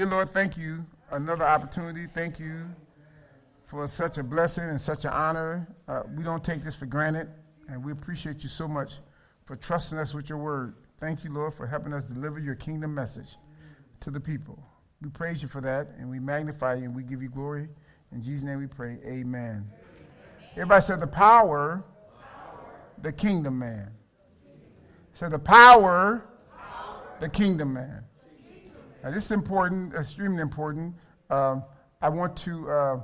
Dear Lord, thank you. Another opportunity. Thank you for such a blessing and such an honor. Uh, we don't take this for granted, and we appreciate you so much for trusting us with your word. Thank you, Lord, for helping us deliver your kingdom message to the people. We praise you for that, and we magnify you, and we give you glory. In Jesus' name we pray. Amen. Everybody said the power, the kingdom man. So the power, the kingdom man. Now this is important, extremely important. Um, I want to uh,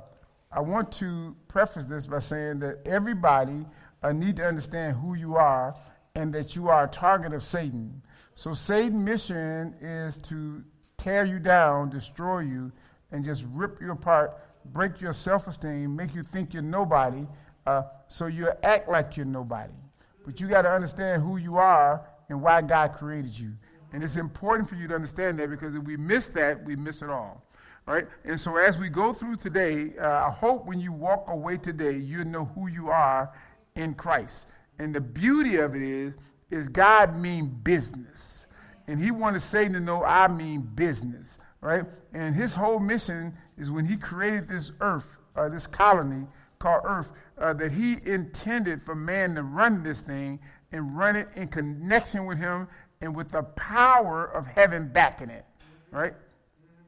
I want to preface this by saying that everybody uh, need to understand who you are and that you are a target of Satan. So Satan's mission is to tear you down, destroy you, and just rip you apart, break your self-esteem, make you think you're nobody, uh, so you act like you're nobody. But you got to understand who you are and why God created you. And it's important for you to understand that because if we miss that, we miss it all. Right? And so as we go through today, uh, I hope when you walk away today, you know who you are in Christ. And the beauty of it is, is God mean business. And he wanted Satan to know I mean business. Right? And his whole mission is when he created this earth, uh, this colony called earth, uh, that he intended for man to run this thing and run it in connection with him and with the power of heaven backing it. Right?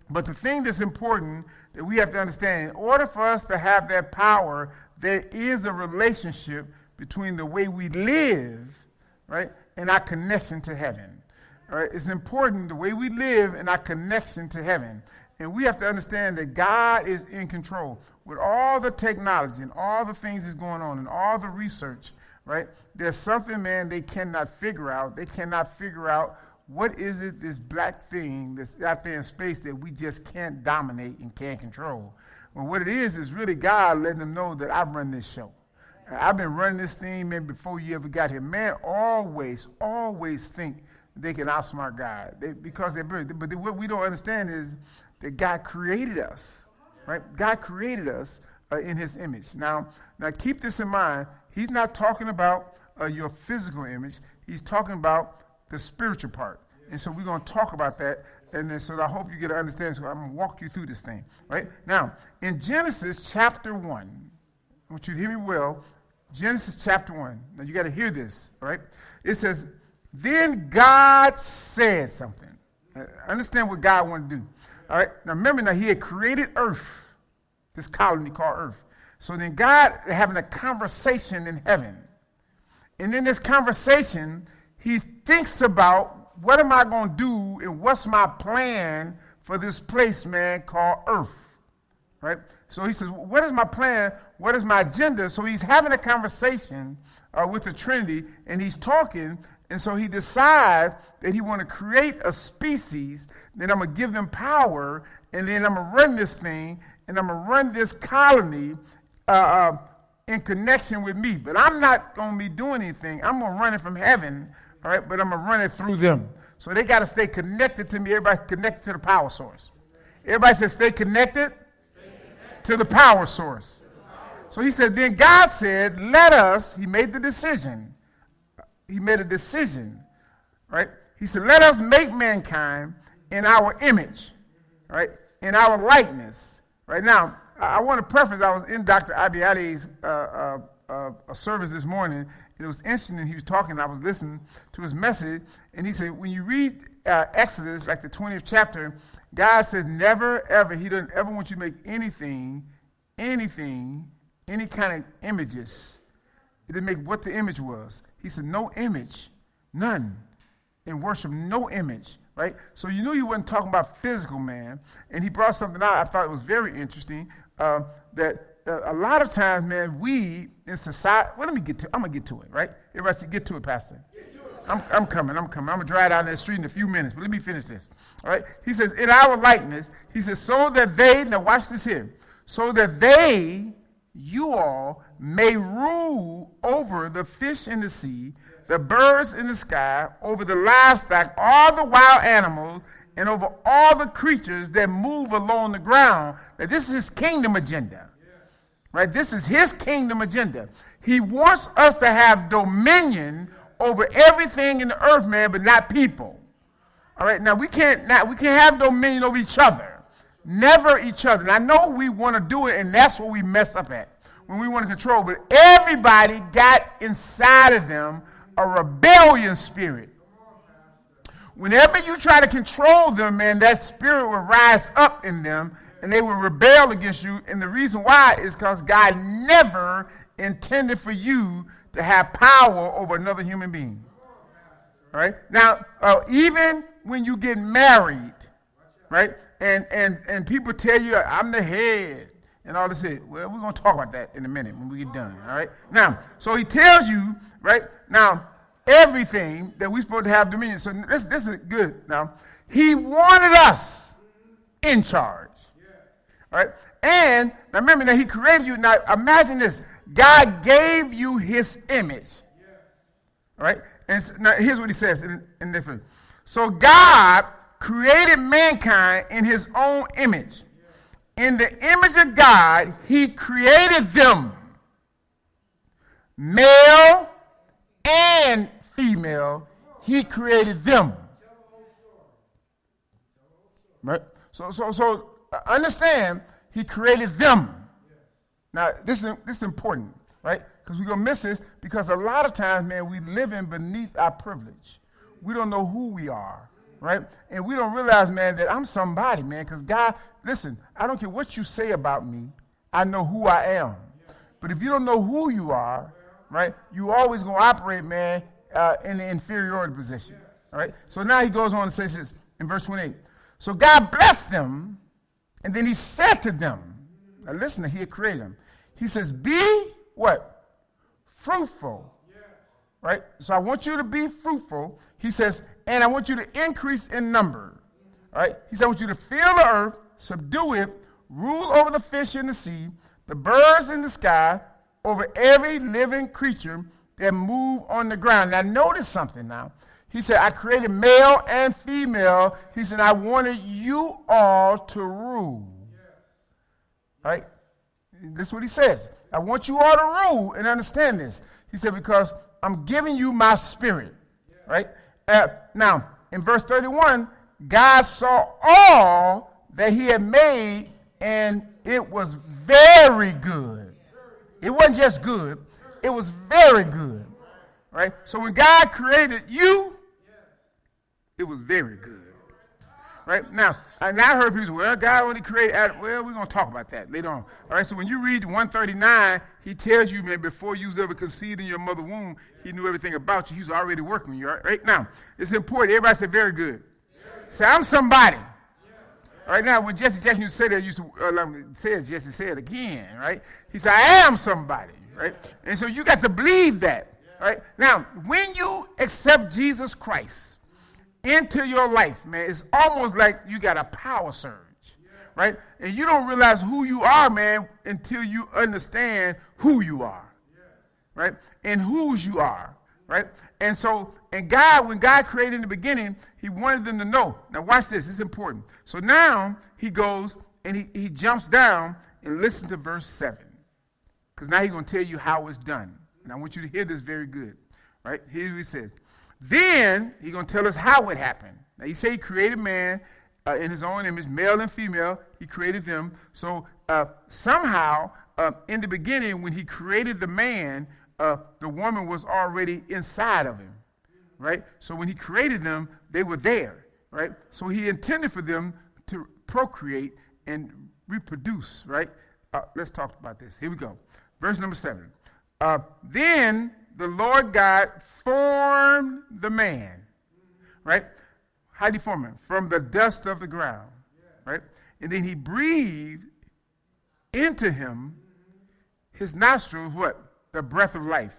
But the thing that's important that we have to understand in order for us to have that power, there is a relationship between the way we live, right, and our connection to heaven. Right? It's important the way we live and our connection to heaven. And we have to understand that God is in control. With all the technology and all the things that's going on and all the research, right? There's something, man, they cannot figure out. They cannot figure out what is it, this black thing that's out there in space that we just can't dominate and can't control? Well, what it is is really God letting them know that I run this show. I've been running this thing, man, before you ever got here. Man, always, always think they can outsmart God they, because they're brilliant. But they, what we don't understand is that God created us, right? God created us uh, in His image. Now, now keep this in mind. He's not talking about uh, your physical image. He's talking about the spiritual part. And so we're going to talk about that. And then, so I hope you get an understanding. So I'm going to walk you through this thing. Right? Now, in Genesis chapter 1, I want you to hear me well. Genesis chapter 1. Now you got to hear this, right? It says, Then God said something. understand what God wanted to do. All right? Now remember, now He had created earth, this colony called earth. So then God having a conversation in heaven. And in this conversation, he thinks about what am I going to do and what's my plan for this place, man, called Earth. Right? So he says, What is my plan? What is my agenda? So he's having a conversation uh, with the Trinity and he's talking. And so he decides that he want to create a species. Then I'm going to give them power. And then I'm going to run this thing. And I'm going to run this colony uh, uh, in connection with me. But I'm not going to be doing anything. I'm going to run it from heaven all right, but I'm going to run it through them. So they got to stay connected to me. Everybody connected to the power source. Everybody says, stay connected, stay connected. to the power source. So he said, then God said, let us, he made the decision. He made a decision, right? He said, let us make mankind in our image, right? In our likeness. Right now, I, want to preface, I was in Dr. Abiadi's uh, uh, uh, service this morning, and it was interesting. He was talking, and I was listening to his message, and he said, when you read uh, Exodus, like the 20th chapter, God says, never, ever, He doesn't ever want you to make anything, anything, any kind of images. It didn't make what the image was. He said, no image, none. And worship, no image, right? So you knew he wasn't talking about physical man. And he brought something out I thought it was very interesting uh, that a lot of times, man, we in society, well, let me get to I'm to get to it, right? Everybody say, get to it, Pastor. To it. I'm, I'm coming, I'm coming. I'm to drive down that street in a few minutes, but let me finish this. All right? He says, in our likeness, he says, so that they, now watch this here, so that they, you all, may rule over the fish in the sea, the birds in the sky, over the livestock, all the wild animals, and over all the creatures that move along the ground. That this is his kingdom agenda. Right? This is his kingdom agenda. He wants us to have dominion over everything in the earth, man, but not people. All right, now we can't not, we can't have dominion over each other. Never each other. And I know we want to do it, and that's what we mess up at when we want to control. But everybody got inside of them a rebellion spirit. Whenever you try to control them, man, that spirit will rise up in them and they will rebel against you. And the reason why is because God never intended for you to have power over another human being. Right? Now, uh, even when you get married, right? And, and, and people tell you, I'm the head and all this. Well, we're going to talk about that in a minute when we get done. All right? Now, so he tells you, right? Now, everything that we're supposed to have dominion. So this, this is good. Now, he wanted us in charge. All right? And now remember that he created you. Now imagine this. God gave you his image. All right? And so, now here's what he says in, in different. So God created mankind in his own image. In the image of God, he created them. Male and female, he created them. Right? So, so, so understand, he created them. Now, this is, this is important, right? Because we're going to miss this because a lot of times, man, we live in beneath our privilege. We don't know who we are, right? And we don't realize, man, that I'm somebody, man, because God, listen, I don't care what you say about me, I know who I am. But if you don't know who you are, right, you always going to operate, man, uh, in the inferiority position, right? So now he goes on and says this in verse 28. So God blessed them, and then he said to them, now listen, he had created them. He says, Be what? Fruitful. Right? So I want you to be fruitful. He says, and I want you to increase in number. Right? He said, I want you to fill the earth, subdue it, rule over the fish in the sea, the birds in the sky, over every living creature that move on the ground. Now notice something now. He said, I created male and female. He said, I wanted you all to rule. Right? This is what he says. I want you all to rule and understand this. He said, because I'm giving you my spirit. Right? Uh, now, in verse 31, God saw all that he had made, and it was very good. It wasn't just good, it was very good. Right? So when God created you, it was very good. Right? Now, and I heard people say, well, God only created Adam. Well, we're going to talk about that later on. All right, so when you read 139, he tells you, man, before you was ever conceived in your mother womb, he knew everything about you. He was already working you. Right, now, it's important. Everybody say, very good. Say, I'm somebody. Right now, when Jesse Jackson used to say that, used to uh, say it, Jesse said again, right? He said, I am somebody, right? And so you got to believe that, right? Now, when you accept Jesus Christ, into your life, man, it's almost like you got a power surge, right? And you don't realize who you are, man, until you understand who you are, right? And whose you are, right? And so, and God, when God created in the beginning, He wanted them to know. Now, watch this, it's important. So now He goes and He, he jumps down and listen to verse 7. Because now He's going to tell you how it's done. And I want you to hear this very good, right? Here He says, then he's going to tell us how it happened. Now, he said he created man uh, in his own image, male and female. He created them. So uh, somehow, uh, in the beginning, when he created the man, uh, the woman was already inside of him, right? So when he created them, they were there, right? So he intended for them to procreate and reproduce, right? Uh, let's talk about this. Here we go. Verse number seven. Uh, then the Lord God formed the man, right? How did he form him? From the dust of the ground, right? And then he breathed into him his nostrils, what? The breath of life.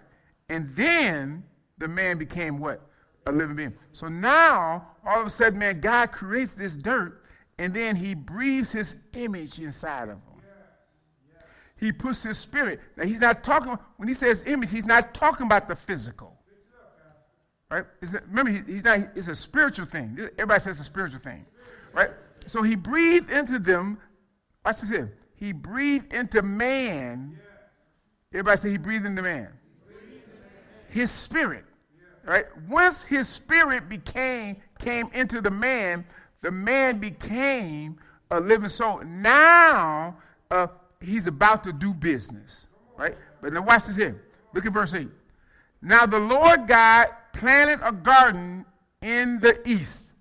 And then the man became what? A living being. So now, all of a sudden, man, God creates this dirt, and then he breathes his image inside of him. He puts his spirit. Now, he's not talking, when he says image, he's not talking about the physical. Right? remember, he, he's not, it's a spiritual thing. Everybody says it's a spiritual thing. Right? So he breathed into them. Watch this here. He breathed into man. Everybody say he breathed in the man. His spirit. Right? Once his spirit became came into the man, the man became a living soul. Now uh, he's about to do business, right? But now watch this here. Look at verse 8. Now the Lord God planted a garden in the east,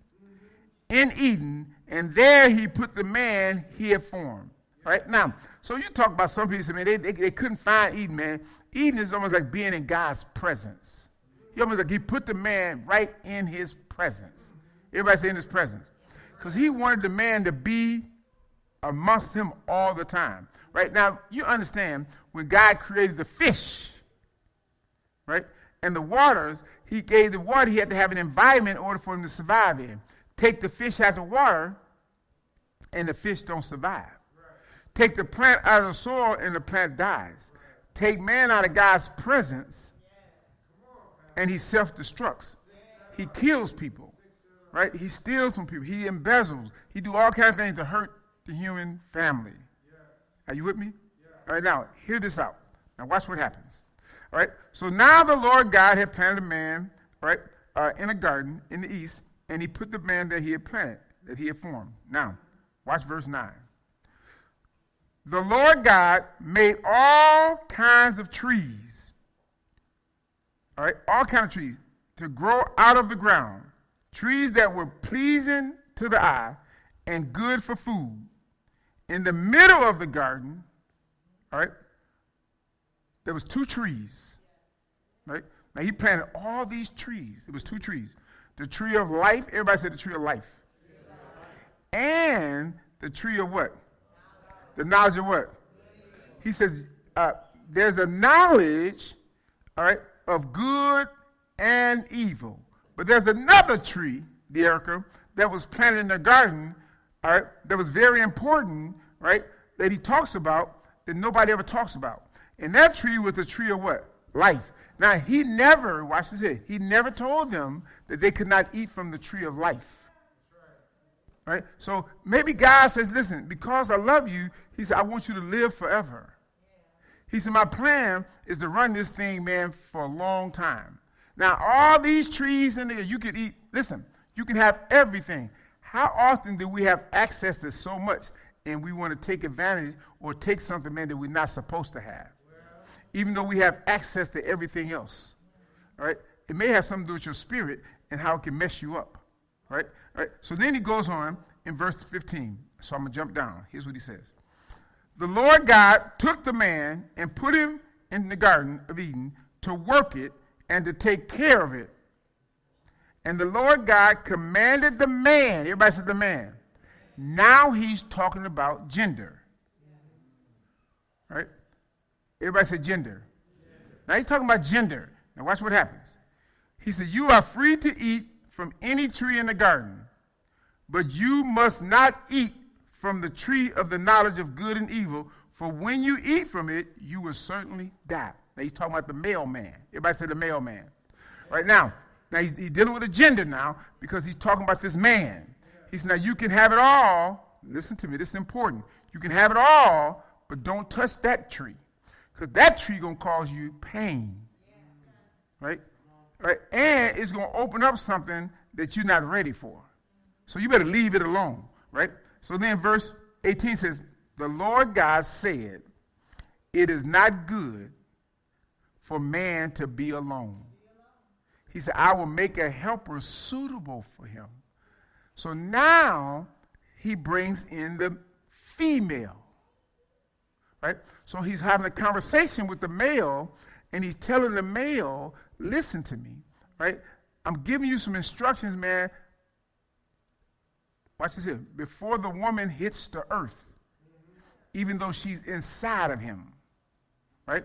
in Eden, and there he put the man he had formed. Right now, so you talk about some people, man, they, they, they couldn't find Eden, man. Eden is almost like being in God's presence. He almost like he put the man right in his presence. Everybody say in his presence. Because he wanted the man to be amongst him all the time. Right now, you understand when God created the fish, right? And the waters, he gave the water, he had to have an environment in order for him to survive in. Take the fish out of the water, and the fish don't survive. Take the plant out of the soil, and the plant dies. Take man out of God's presence, and he self destructs. He kills people, right? He steals from people. He embezzles. He do all kinds of things to hurt the human family. Are you with me? All right, now, hear this out. Now, watch what happens. All right, so now the Lord God had planted a man, right, uh, in a garden in the east, and he put the man that he had planted, that he had formed. Now, watch verse 9. The Lord God made all kinds of trees, all right, all kinds of trees to grow out of the ground, trees that were pleasing to the eye and good for food. In the middle of the garden, all right, there was two trees, right? Now he planted all these trees. It was two trees. The tree of life, everybody said the tree of life. And the tree of what? The knowledge of what? He says, uh, there's a knowledge, all right, of good and evil. But there's another tree, the Erica, that was planted in the garden, all right, that was very important, right, that he talks about that nobody ever talks about. And that tree was the tree of what? Life. Now, he never, watch this here, he never told them that they could not eat from the tree of life. Right? So maybe God says, listen, because I love you, he said, I want you to live forever. He said, my plan is to run this thing, man, for a long time. Now, all these trees in there, you could eat, listen, you can have everything. How often do we have access to so much and we want to take advantage or take something, man, that we're not supposed to have? Even though we have access to everything else. Right? It may have something to do with your spirit and how it can mess you up. Right? Right? So then he goes on in verse 15. So I'm going to jump down. Here's what he says The Lord God took the man and put him in the Garden of Eden to work it and to take care of it. And the Lord God commanded the man, everybody said the man. Now he's talking about gender. Right? Everybody said gender. Now he's talking about gender. Now watch what happens. He said, You are free to eat from any tree in the garden, but you must not eat from the tree of the knowledge of good and evil, for when you eat from it, you will certainly die. Now he's talking about the male man. Everybody say the male man. Right now, now he's, he's dealing with a gender now because he's talking about this man. He said, now you can have it all. Listen to me, this is important. You can have it all, but don't touch that tree. Because that tree gonna cause you pain. Right? right? And it's to open up something that you're not ready for. So you better leave it alone, right? So then verse 18 says, The Lord God said, It is not good for man to be alone. He said, I will make a helper suitable for him. So now he brings in the female. Right? So he's having a conversation with the male, and he's telling the male listen to me, right? I'm giving you some instructions, man. Watch this here. Before the woman hits the earth, even though she's inside of him, right?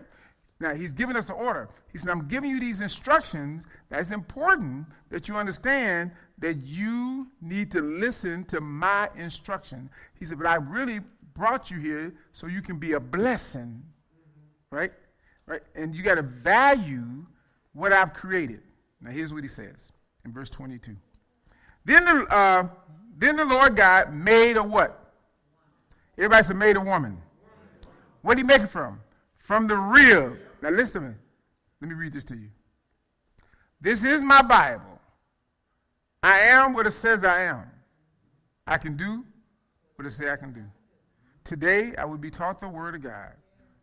Now, he's giving us the order. He said, I'm giving you these instructions. That's important that you understand that you need to listen to my instruction. He said, but I really brought you here so you can be a blessing, right? Right? And you got to value what I've created. Now, here's what he says in verse 22. Then the, uh, then the Lord God made a what? Everybody said, made a woman. What did he make it from? From the rib. Now, listen to me. Let me read this to you. This is my Bible. I am what it says I am. I can do what it says I can do. Today, I will be taught the word of God.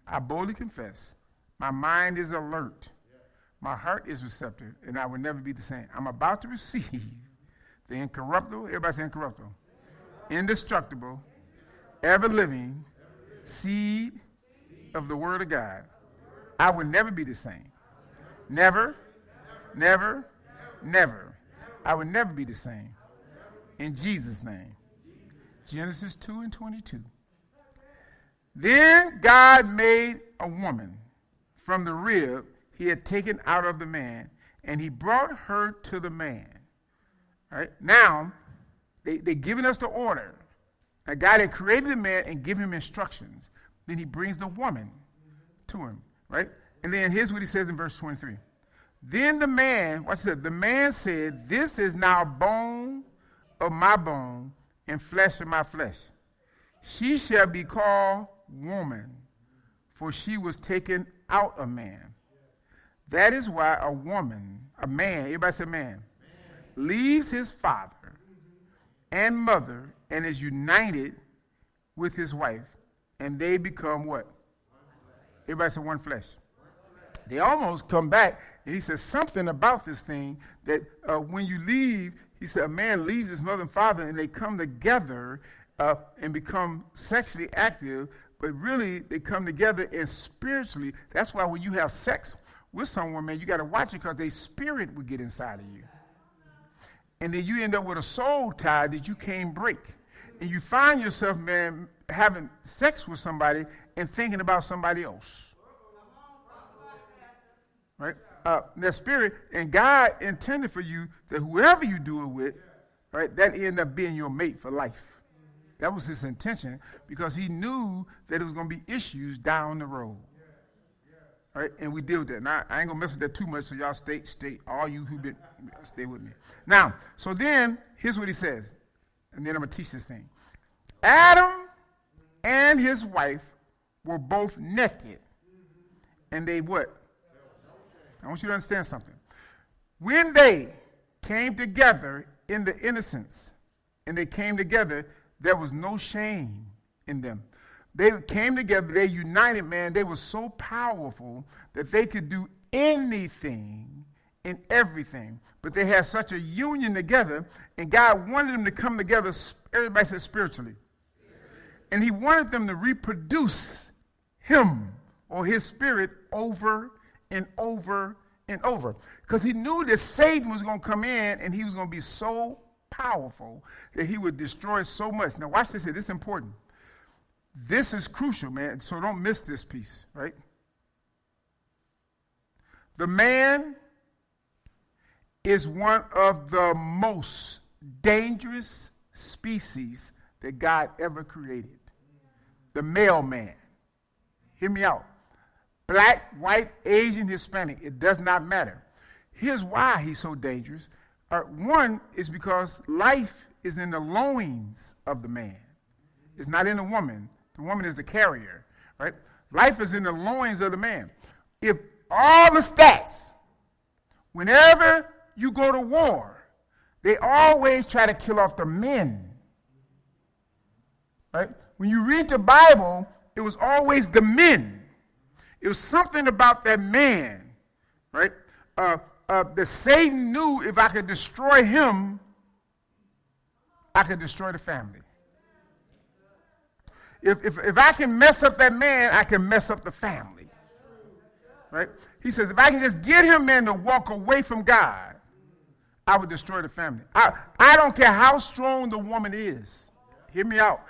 I boldly confess, my mind is alert, my heart is receptive, and I will never be the same. I'm about to receive the incorruptible, everybody say incorruptible, indestructible, ever living seed of the word of God. I will never be the same. Never, never, never. I will never be the same. In Jesus' name. Genesis 2 and 22. Then God made a woman from the rib he had taken out of the man, and he brought her to the man. All right? Now, they, they're giving us the order. A God had created the man and give him instructions. Then he brings the woman to him, right? And then here's what he says in verse 23. Then the man, watch this, the man said, This is now bone of my bone and flesh of my flesh. She shall be called woman, for she was taken out of man. That is why a woman, a man, everybody say man. Leaves his father and mother and is united with his wife, and they become what? Everybody say one flesh. They almost come back, and he says something about this thing that uh, when you leave, he said a man leaves his mother and father, and they come together uh, and become sexually active, but really they come together and spiritually. That's why when you have sex with someone, man, you got to watch it because their spirit will get inside of you. And then you end up with a soul tie that you can't break. And you find yourself, man, having sex with somebody and thinking about somebody else. Right? Uh, that spirit, and God intended for you that whoever you do it with, right, that end up being your mate for life. That was his intention because he knew that it was going to be issues down the road. Right? And we deal with that. Now, I ain't to mess with that too much, so y'all stay, stay, all you who been, stay with me. Now, so then, here's what he says. And then I'm to teach this thing. Adam and his wife were both naked. And they what? I want you to understand something. When they came together in the innocence, and they came together, there was no shame in them. They came together, they united, man. They were so powerful that they could do anything and everything. But they had such a union together, and God wanted them to come together, everybody said spiritually. And He wanted them to reproduce Him or His Spirit over and over and over. Because He knew that Satan was going to come in and he was going to be so powerful that he would destroy so much. Now, watch this here. This is important. This is crucial, man. So don't miss this piece, right? The man is one of the most dangerous species that God ever created. The male man. Hear me out. Black, white, Asian, Hispanic, it does not matter. Here's why he's so dangerous uh, one is because life is in the loins of the man. It's not in the woman. The woman is the carrier, right? Life is in the loins of the man. If all the stats, whenever you go to war, they always try to kill off the men. Right? When you read the Bible, it was always the men. It was something about that man, right? Uh, uh, that Satan knew if I could destroy him, I could destroy the family. If, if, if I can mess up that man, I can mess up the family. Right? He says, if I can just get him, in to walk away from God, I would destroy the family. I, I don't care how strong the woman is. Hear me out.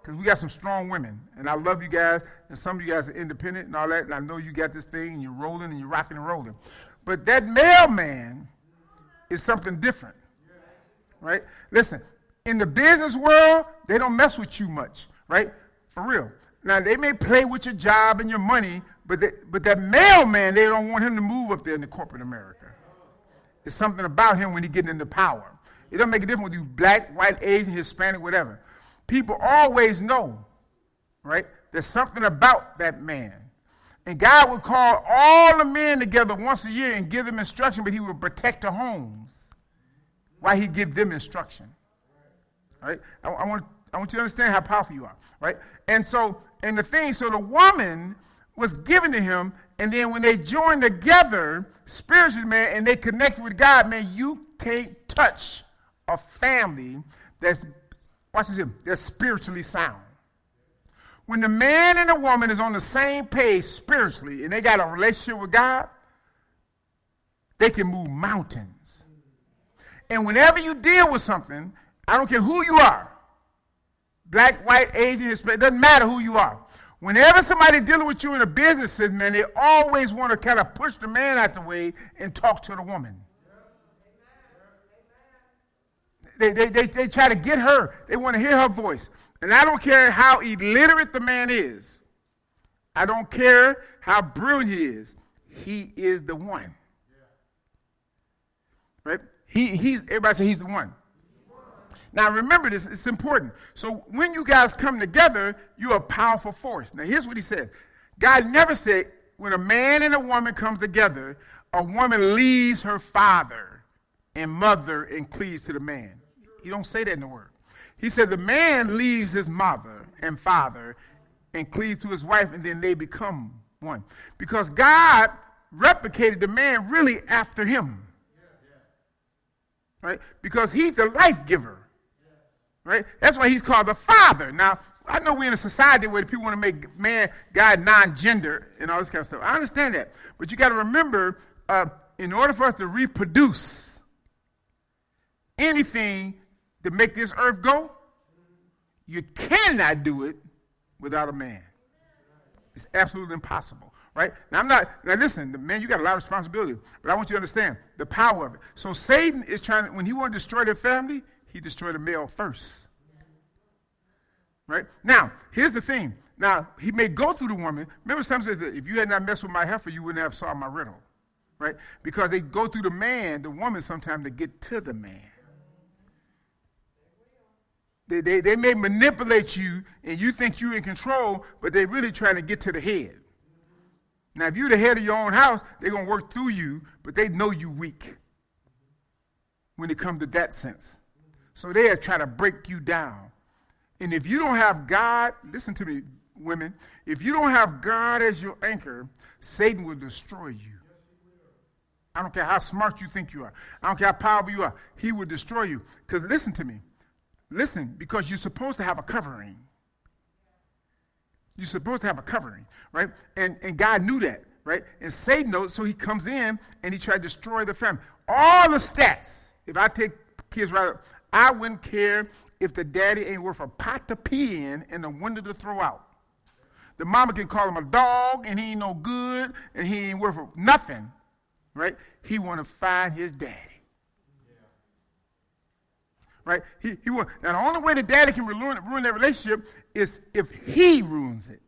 Because we got some strong women. And I love you guys. And some of you guys are independent and all that. And I know you got this thing and you're rolling and you're rocking and rolling. But that male man is something different. Right? Listen, in the business world, they don't mess with you much, right? For real. Now, they may play with your job and your money, but, they, but that male man, they don't want him to move up there in the corporate America. It's something about him when he getting into power. It don't make a difference whether you black, white, Asian, Hispanic, whatever. People always know, right? There's something about that man. And God would call all the men together once a year and give them instruction, but he would protect the homes while he give them instruction. Right? I, I, want, I want you to understand how powerful you are, right? And so, and the thing, so the woman was given to him, and then when they joined together spiritually, man, and they connected with God, man, you can't touch a family that's, watch this, that's spiritually sound. When the man and the woman is on the same page spiritually and they got a relationship with God, they can move mountains. And whenever you deal with something, I don't care who you are black, white, Asian, Hispanic, it doesn't matter who you are. Whenever somebody dealing with you in a business, man, they always want to kind of push the man out the way and talk to the woman. They, they, they, they try to get her. They want to hear her voice. And I don't care how illiterate the man is. I don't care how brilliant he is. He is the one. Right? He, he's, everybody say he's the one. Now remember this, it's important. So when you guys come together, you're a powerful force. Now here's what he says God never said when a man and a woman comes together, a woman leaves her father and mother and cleaves to the man. He don't say that in the word. He said the man leaves his mother and father and cleaves to his wife, and then they become one. Because God replicated the man really after him. Right? Because he's the life giver. Right? That's why he's called the father. Now, I know we're in a society where people want to make man, God non gender and all this kind of stuff. I understand that. But you got to remember, uh, in order for us to reproduce anything to make this earth go, you cannot do it without a man. It's absolutely impossible, right? Now I'm not. Now listen, man, you got a lot of responsibility, but I want you to understand the power of it. So Satan is trying. To, when he want to destroy their family, he destroyed the male first. Right now, here's the thing. Now he may go through the woman. Remember, some says that if you had not messed with my heifer, you wouldn't have solved my riddle, right? Because they go through the man, the woman, sometimes to get to the man. They, they, they may manipulate you and you think you're in control, but they're really trying to get to the head. Now, if you're the head of your own house, they're going to work through you, but they know you weak when it comes to that sense. So they'll try to break you down. And if you don't have God, listen to me, women, if you don't have God as your anchor, Satan will destroy you. I don't care how smart you think you are. I don't care how powerful you are. He will destroy you. Because listen to me. Listen, because you're supposed to have a covering. You're supposed to have a covering, right? And, and God knew that, right? And Satan knows, so he comes in and he tried to destroy the family. All the stats, if I take kids right up, I wouldn't care if the daddy ain't worth a pot to pee in and a window to throw out. The mama can call him a dog and he ain't no good and he ain't worth nothing, right? He want to find his daddy right? He, he will. Now, the only way the daddy can ruin, ruin that relationship is if he ruins it.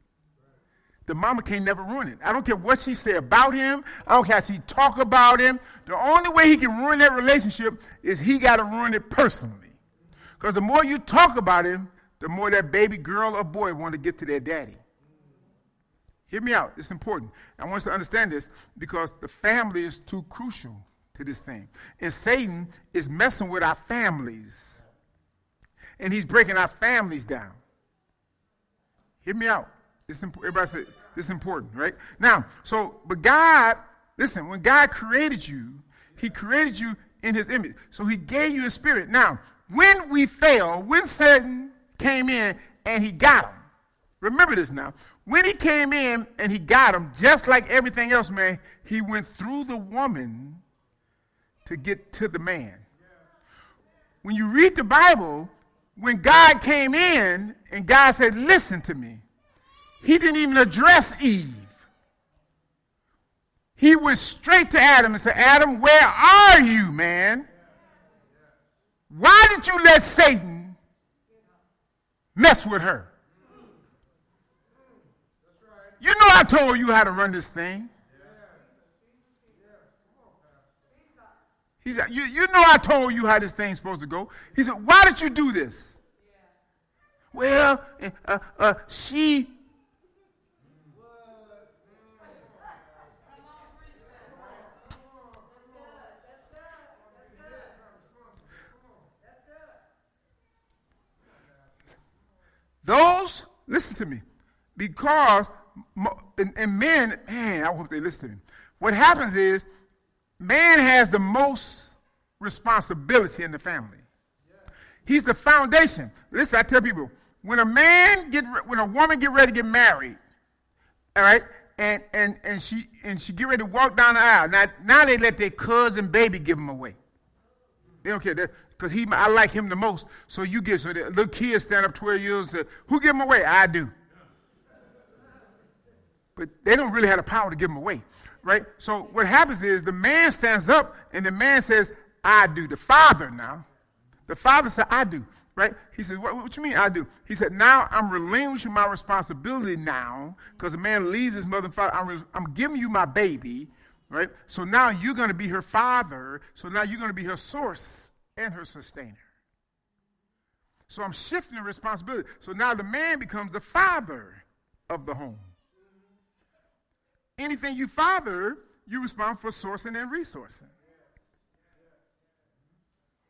The mama can't never ruin it. I don't care what she say about him. I don't care how she talk about him. The only way he can ruin that relationship is he got to ruin it personally. Because the more you talk about him, the more that baby girl or boy want to get to their daddy. Hear me out. It's important. I want us to understand this because the family is too crucial to this thing. And Satan is messing with our families. And he's breaking our families down. Hear me out. This everybody say this is important, right? Now, so but God, listen, when God created you, he created you in his image. So he gave you a spirit. Now, when we fail, when Satan came in and he got him, remember this now. When he came in and he got him, just like everything else, man, he went through the woman to get to the man. When you read the Bible, when God came in and God said, Listen to me, he didn't even address Eve. He went straight to Adam and said, Adam, where are you, man? Why did you let Satan mess with her? You know I told you how to run this thing. He said, you, you know I told you how this thing's supposed to go. He said, why did you do this? Well, uh, uh, she Those, listen to me, because, and, and men, man, I hope they listen to me. What happens is, man has the most responsibility in the family. He's the foundation. Listen, I tell people, when a man get, when a woman get ready to get married, all right, and and and she and she get ready to walk down the aisle. Now now they let their cousin baby give him away. They don't care because he I like him the most. So you give so the little kids stand up twelve years. Say, Who give him away? I do. But they don't really have the power to give him away, right? So what happens is the man stands up and the man says, "I do." The father now, the father said, "I do." right? He said, what, what you mean I do? He said, now I'm relinquishing my responsibility now because the man leaves his mother and father. I'm, I'm giving you my baby, right? So now you're going to be her father. So now you're going to be her source and her sustainer. So I'm shifting the responsibility. So now the man becomes the father of the home. Anything you father, you respond for sourcing and resourcing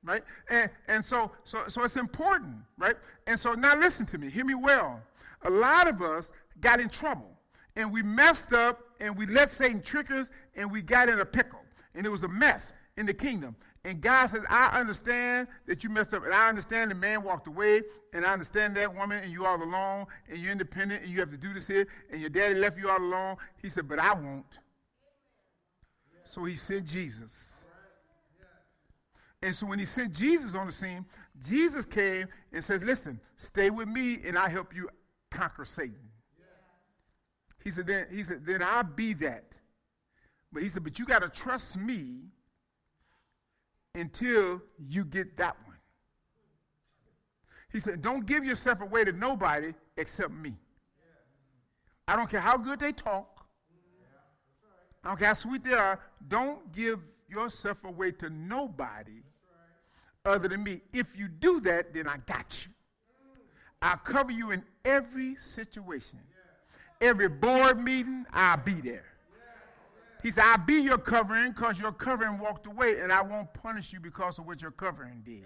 right? And, and so, so, so it's important, right? And so now listen to me, hear me well. A lot of us got in trouble and we messed up and we let Satan trick us and we got in a pickle and it was a mess in the kingdom. And God says, I understand that you messed up, and I understand the man walked away, and I understand that woman, and you all alone, and you're independent, and you have to do this here, and your daddy left you all alone. He said, But I won't. So he sent Jesus. And so when he sent Jesus on the scene, Jesus came and said, Listen, stay with me and I'll help you conquer Satan. He said, then, he said, then I'll be that. But he said, but you got to trust me until you get that one. He said, don't give yourself away to nobody except me. I don't care how good they talk. I don't care how sweet they are. Don't give yourself away to nobody other than me. If you do that, then I got you. I'll cover you in every situation. Every board meeting, I'll be there. He said, I'll be your covering because your covering walked away, and I won't punish you because of what your covering did.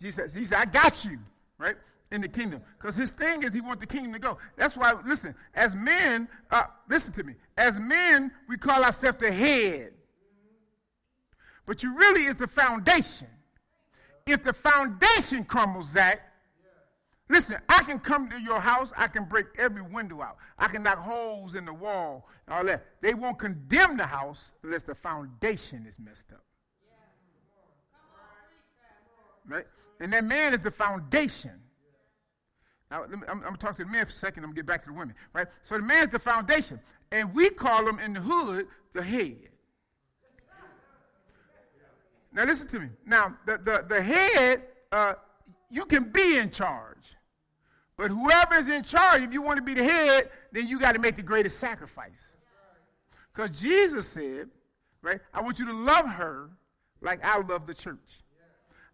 Jesus, he said, I got you, right? In the kingdom. Because his thing is he wants the kingdom to go. That's why, listen, as men, uh, listen to me. As men, we call ourselves the head but you really is the foundation. If the foundation crumbles, Zach, listen, I can come to your house, I can break every window out, I can knock holes in the wall, and all that. They won't condemn the house unless the foundation is messed up. Right? And that man is the foundation. Now, me, I'm, I'm going to talk to the men for a second. I'm going to get back to the women. Right? So the man is the foundation. And we call him in the hood the head. Now listen to me. Now the the, the head, uh, you can be in charge, but whoever is in charge, if you want to be the head, then you got to make the greatest sacrifice. Because Jesus said, right? I want you to love her like I love the church.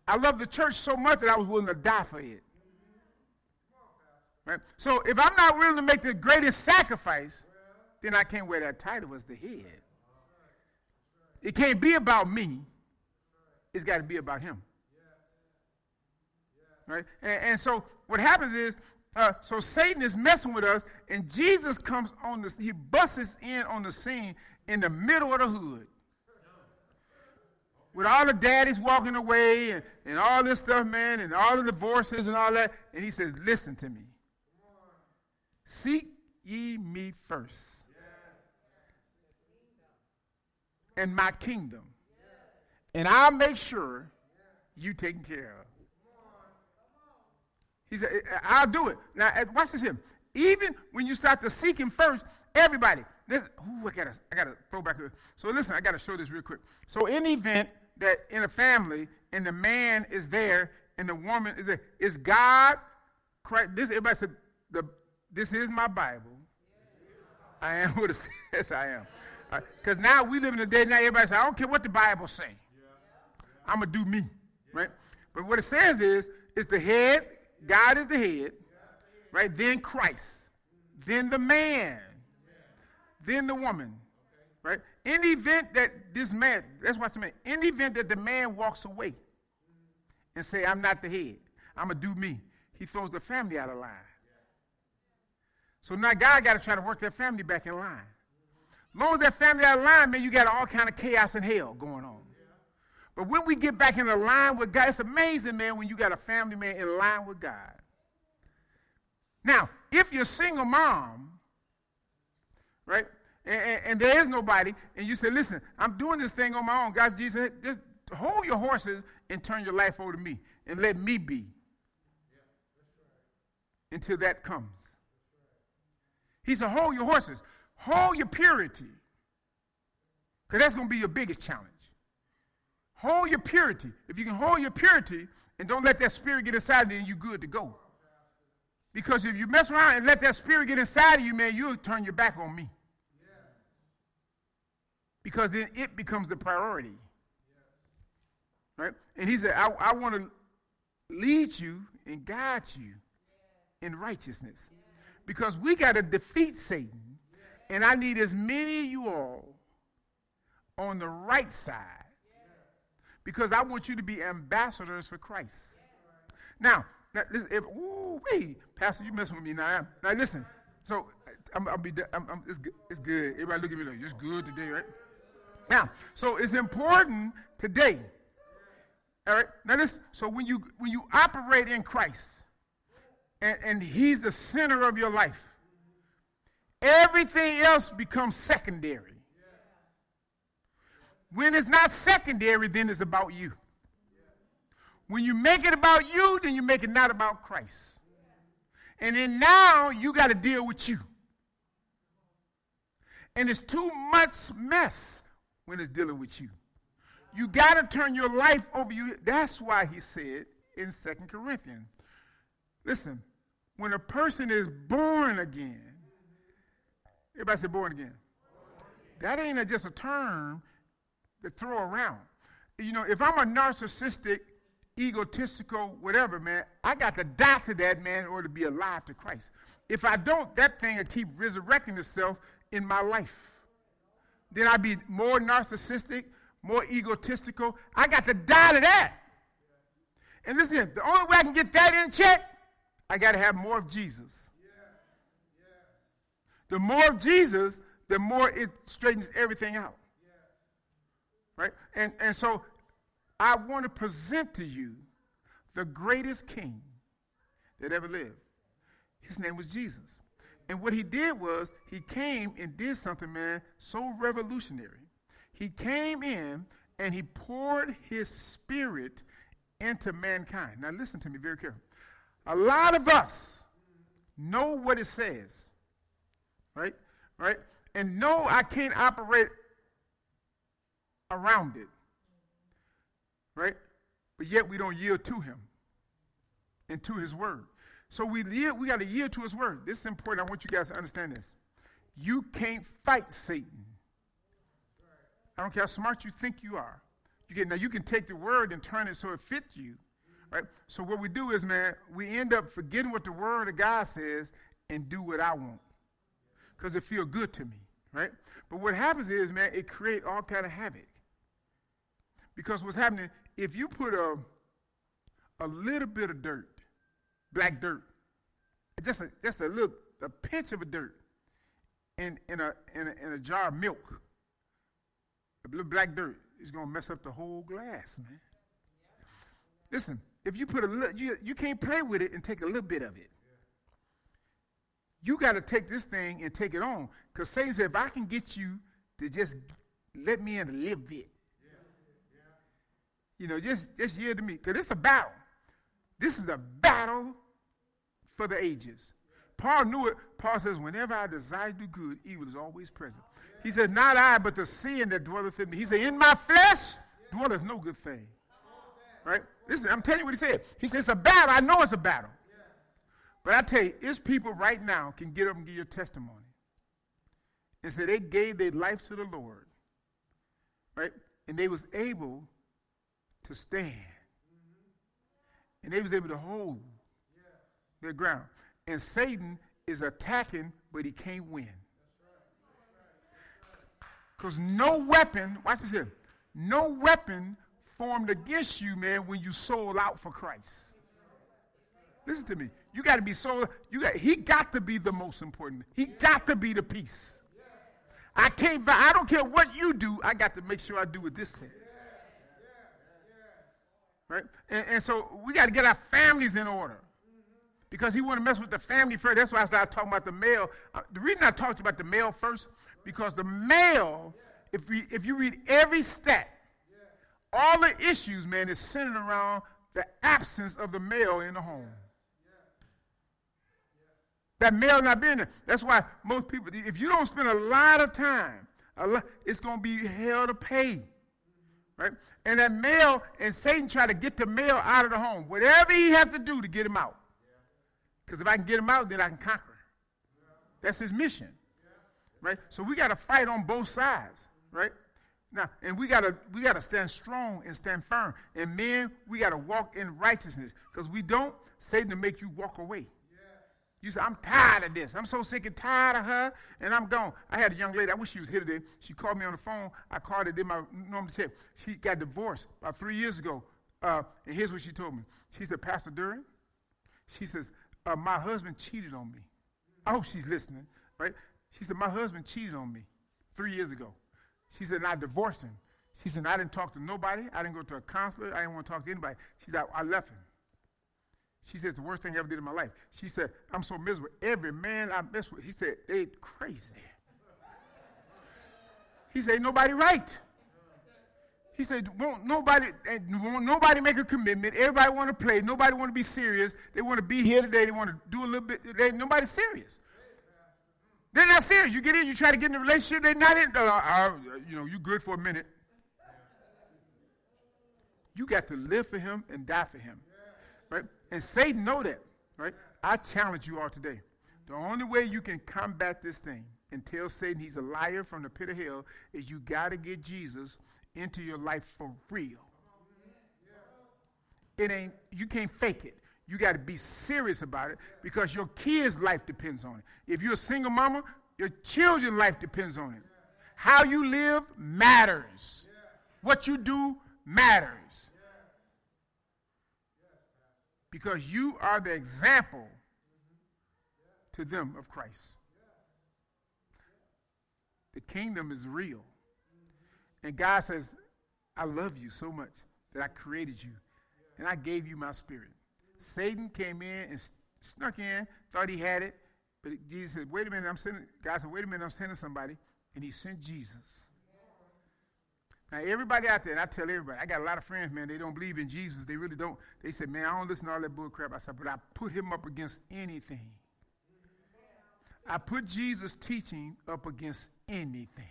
I love the church so much that I was willing to die for it. Right? So if I'm not willing to make the greatest sacrifice, then I can't wear that title as the head. It can't be about me. It's got to be about him. Right? And, and, so what happens is, uh, so Satan is messing with us, and Jesus comes on this, he busts in on the scene in the middle of the hood. With all the daddies walking away and, and all this stuff, man, and all the divorces and all that. And he says, Listen to me. Seek ye me first. And my kingdom and I'll make sure you taken care of. He said, I'll do it. Now, eh, watch this here. Even when you start to seek him first, everybody, this, ooh, I gotta, I gotta throw back here. So listen, I gotta show this real quick. So in the event that in a family, and the man is there, and the woman is there, is God, Christ, this, everybody said, the, this is my Bible. I am what it says I am. Because right? now we live in a day now everybody says, I don't care what the Bible say. I'm going to do me, right? But what it says is, it's the head, God is the head, right? Then Christ, then the man, then the woman, right? In the event that this man, that's the man, in the event that the man walks away and say, I'm not the head, I'm going to do me. he throws the family out of line. So now God got to try to work that family back in line. As long as that family out of line, man, you got all kind of chaos and hell going on. But when we get back in the line with God, it's amazing, man, when you got a family, man, in line with God. Now, if you're a single mom, right, and, and, and, there is nobody, and you say, listen, I'm doing this thing on my own. God, Jesus, just hold your horses and turn your life over to me and let me be until that comes. He said, hold your horses, hold your purity, because that's going to be your biggest challenge. Hold your purity. If you can hold your purity and don't let that spirit get inside of you, then you're good to go. Because if you mess around and let that spirit get inside of you, man, you'll turn your back on me. Because then it becomes the priority. Right? And he said, I, I want to lead you and guide you in righteousness. Because we got to defeat Satan. And I need as many of you all on the right side. Because I want you to be ambassadors for Christ. Now, now, listen, if, ooh, wait, Pastor, you messing with me now. Now, listen. So, I'm, I'll be, I'm, I'm, it's, good, it's good. Everybody look at me like, it's good today, right? Now, so it's important today. All right. Now, this. So when you when you operate in Christ, and, and He's the center of your life, everything else becomes secondary. When it's not secondary, then it's about you. When you make it about you, then you make it not about Christ. And then now you got to deal with you. And it's too much mess when it's dealing with you. You got to turn your life over you. That's why he said in Second Corinthians. Listen, when a person is born again, everybody say born again. That ain't just a term to throw around. You know, if I'm a narcissistic egotistical, whatever, man, I got to die to that, man, in order to be alive to Christ. If I don't, that thing will keep resurrecting itself in my life. Then I'd be more narcissistic, more egotistical. I got to die to that. And listen, the only way I can get that in check, I got to have more of Jesus. The more of Jesus, the more it straightens everything out. Right? And, and so I want to present to you the greatest king that ever lived. His name was Jesus. And what he did was he came and did something, man, so revolutionary. He came in and he poured his spirit into mankind. Now, listen to me very carefully. A lot of us know what it says, right? Right? And know I can't operate around it right? But yet we don't yield to him and to his word. So we yield, we got to yield to his word. This is important. I want you guys to understand this. You can't fight Satan. I don't care how smart you think you are. You can, now you can take the word and turn it so it fits you. Right? So what we do is, man, we end up forgetting what the word of God says and do what I want. Because it feel good to me. Right? But what happens is, man, it create all kind of havoc. Because what's happening, if you put a, a little bit of dirt, black dirt, just a, just a little, a pinch of a dirt in, in, a, in, a, in a jar of milk, a little black dirt is going to mess up the whole glass, man. Listen, if you put a little, you, you can't play with it and take a little bit of it. You got to take this thing and take it on. Because Satan said, if I can get you to just let me in a little bit, you know, just, just yield to me. Because it's a battle. This is a battle for the ages. Paul knew it. Paul says, Whenever I desire to do good, evil is always present. He says, Not I, but the sin that dwelleth in me. He said, In my flesh dwelleth no good thing. Right? Listen, I'm telling you what he said. He said, It's a battle. I know it's a battle. But I tell you, it's people right now can get up and give your testimony. And say they gave their life to the Lord. Right? And they was able to stand. And they was able to hold their ground. And Satan is attacking, but he can't win. Because no weapon, watch this here, no weapon formed against you, man, when you sold out for Christ. Listen to me. You got to be so. You got. He got to be the most important. He got to be the peace. I can't. I don't care what you do. I got to make sure I do what this says. Right. And, and so we got to get our families in order because he want to mess with the family first. That's why I started talking about the male. Uh, the reason I talked about the male first because the male, if we, if you read every stat, all the issues, man, is centered around the absence of the male in the home. That male not being there. That's why most people, if you don't spend a lot of time, lot, it's going to be hell to pay. Right? And that male, and Satan try to get the male out of the home. Whatever he has to do to get him out. Because if I can get him out, then I can conquer. That's his mission. Right? So we got to fight on both sides. Right? Now, and we gotta we gotta stand strong and stand firm. And men, we gotta walk in righteousness. Because we don't, Satan make you walk away. You say, I'm tired of this. I'm so sick and tired of her, and I'm gone. I had a young lady, I wish she was here today. She called me on the phone. I called her, did my normal check. She got divorced about three years ago. Uh, and here's what she told me. She said, Pastor Duran, she says, uh, my husband cheated on me. I hope she's listening, right? She said, my husband cheated on me three years ago. She said, I divorced him. She said, I didn't talk to nobody. I didn't go to a counselor. I didn't want to talk to anybody. She said, I left him. She said, it's the worst thing I ever did in my life. She said, I'm so miserable. Every man I mess with, he said, they crazy. He said, nobody right. He said, won't nobody, won't nobody make a commitment. Everybody want to play. Nobody want to be serious. They want to be here today. They want to do a little bit. They, nobody's serious. They're not serious. You get in, you try to get in a relationship. They're not in. Uh, uh, you know, you good for a minute. You got to live for him and die for him. And Satan know that, right? I challenge you all today. The only way you can combat this thing and tell Satan he's a liar from the pit of hell is you got to get Jesus into your life for real. It ain't you can't fake it. You got to be serious about it because your kids' life depends on it. If you're a single mama, your children's life depends on it. How you live matters. What you do matters because you are the example to them of Christ. The kingdom is real. And God says, I love you so much that I created you and I gave you my spirit. Satan came in and snuck in, thought he had it, but Jesus said, Wait a minute, I'm sending, God said, Wait a minute, I'm sending somebody. And he sent Jesus. Now, everybody out there, and I tell everybody, I got a lot of friends, man, they don't believe in Jesus. They really don't. They said, man, I don't listen to all that bull crap. I said, but I put him up against anything. I put Jesus' teaching up against anything.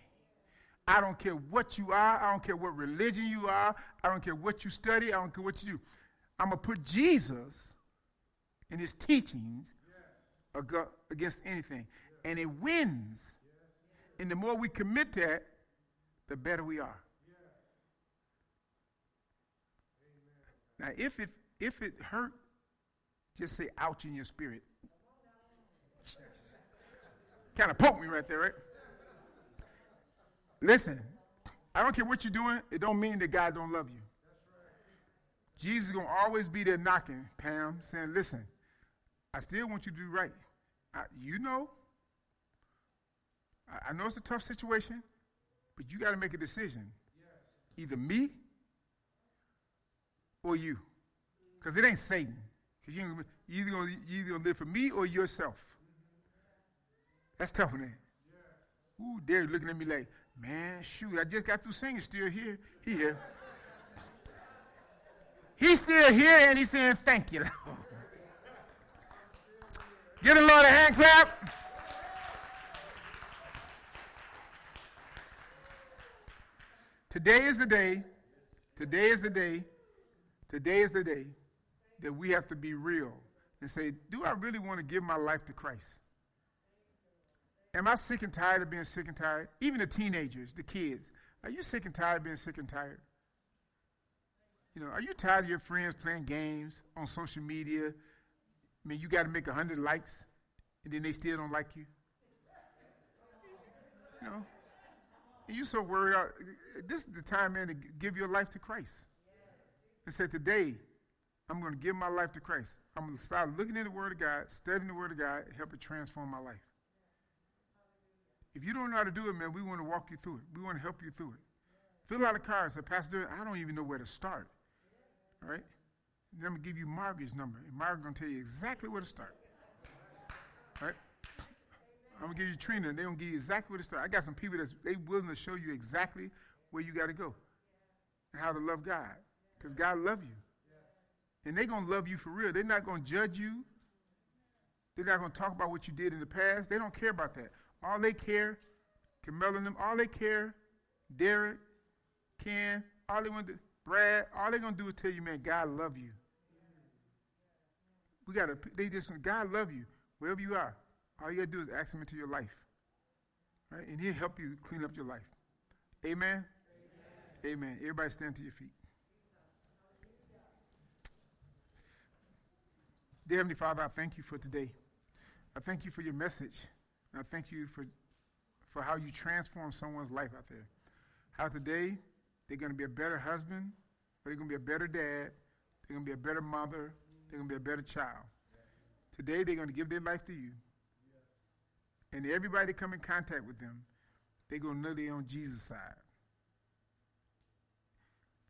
I don't care what you are. I don't care what religion you are. I don't care what you study. I don't care what you do. I'm going to put Jesus and his teachings against anything. And it wins. And the more we commit that, the better we are. Now, if it, if it hurt, just say ouch in your spirit. kind of poke me right there, right? Listen, I don't care what you're doing, it don't mean that God don't love you. Jesus is going to always be there knocking, Pam, saying, listen, I still want you to do right. I, you know, I, I, know it's a tough situation, but you got to make a decision. Yes. Either me or you. Because it ain't Satan. Because you, you either gonna, either gonna live for me or yourself. That's tough, man. Ooh, they're looking at me like, man, shoot, I just got through singing, still here. He here. He's still here and he's saying, thank you, Lord. Give the Lord a hand clap. Today is the day. Today is the day Today is the day that we have to be real and say, do I really want to give my life to Christ? Am I sick and tired of being sick and tired? Even the teenagers, the kids. Are you sick and tired of being sick and tired? You know, are you tired of your friends playing games on social media? I mean, you got to make 100 likes and then they still don't like you? You know? And you so worried. Uh, this is the time, man, to give your life to Christ and said, Today, I'm going to give my life to Christ. I'm going to start looking at the Word of God, studying the Word of God, help it transform my life. If you don't know how to do it, man, we want to walk you through it. We want to help you through it. Fill out a card. Say, Pastor, I don't even know where to start. All right? Then I'm going to give you Margaret's number, and Margaret's going to tell you exactly where to start. All right? I'm going to give you Trina, and they're going to give you exactly where to start. I got some people that's they willing to show you exactly where you got to go and how to love God because God love you. And they're going to love you for real. They're not going to judge you. They're not going to talk about what you did in the past. They don't care about that. All they care, Camilla and them, all they care, Derek, Ken, all they want to, Brad, all they're going to do is tell you, man, God love you. We got to, they just, God love you, wherever you are. All you got to do is ask him into your life. Right? And he'll help you clean up your life. Amen? Amen. Amen. Everybody stand to your feet. Dear Heavenly Father, I thank you for today. I thank you for your message. I thank you for, for how you transform someone's life out there. How today they're going to be a better husband, they're going to be a better dad, they're going to be a better mother, they're going to be a better child. Today they're going to give their life to you. And everybody that come in contact with them, they're going to know they're on Jesus' side.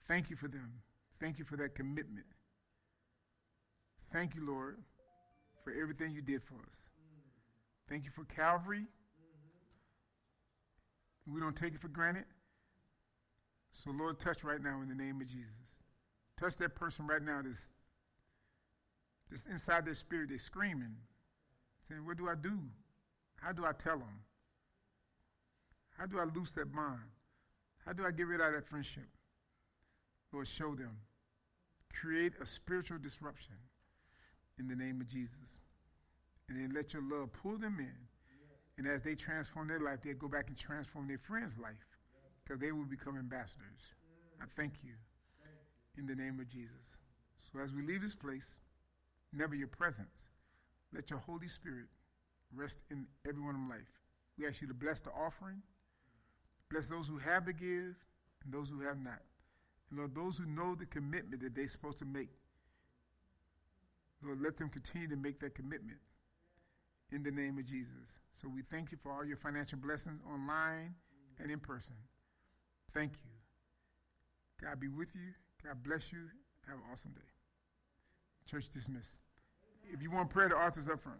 Thank you for them. Thank you for that commitment. Thank you, Lord, for everything you did for us. Thank you for Calvary. We don't take it for granted. So, Lord, touch right now in the name of Jesus. Touch that person right now that's, that's inside their spirit, they're screaming, saying, What do I do? How do I tell them? How do I loose that bond? How do I get rid of that friendship? Lord, show them. Create a spiritual disruption in the name of Jesus and then let your love pull them in. And as they transform their life, they go back and transform their friend's life because they will become ambassadors. I thank you in the name of Jesus. So as we leave this place, never your presence, let your Holy Spirit rest in everyone's life. We ask you to bless the offering, bless those who have to give, and those who have not. And Lord, those who know the commitment that they're supposed to make, Lord, let them continue to make that commitment in the name of Jesus. So we thank you for all your financial blessings online and in person. Thank you. God be with you. God bless you. Have an awesome day. Church dismissed. If you want prayer, the author's up front.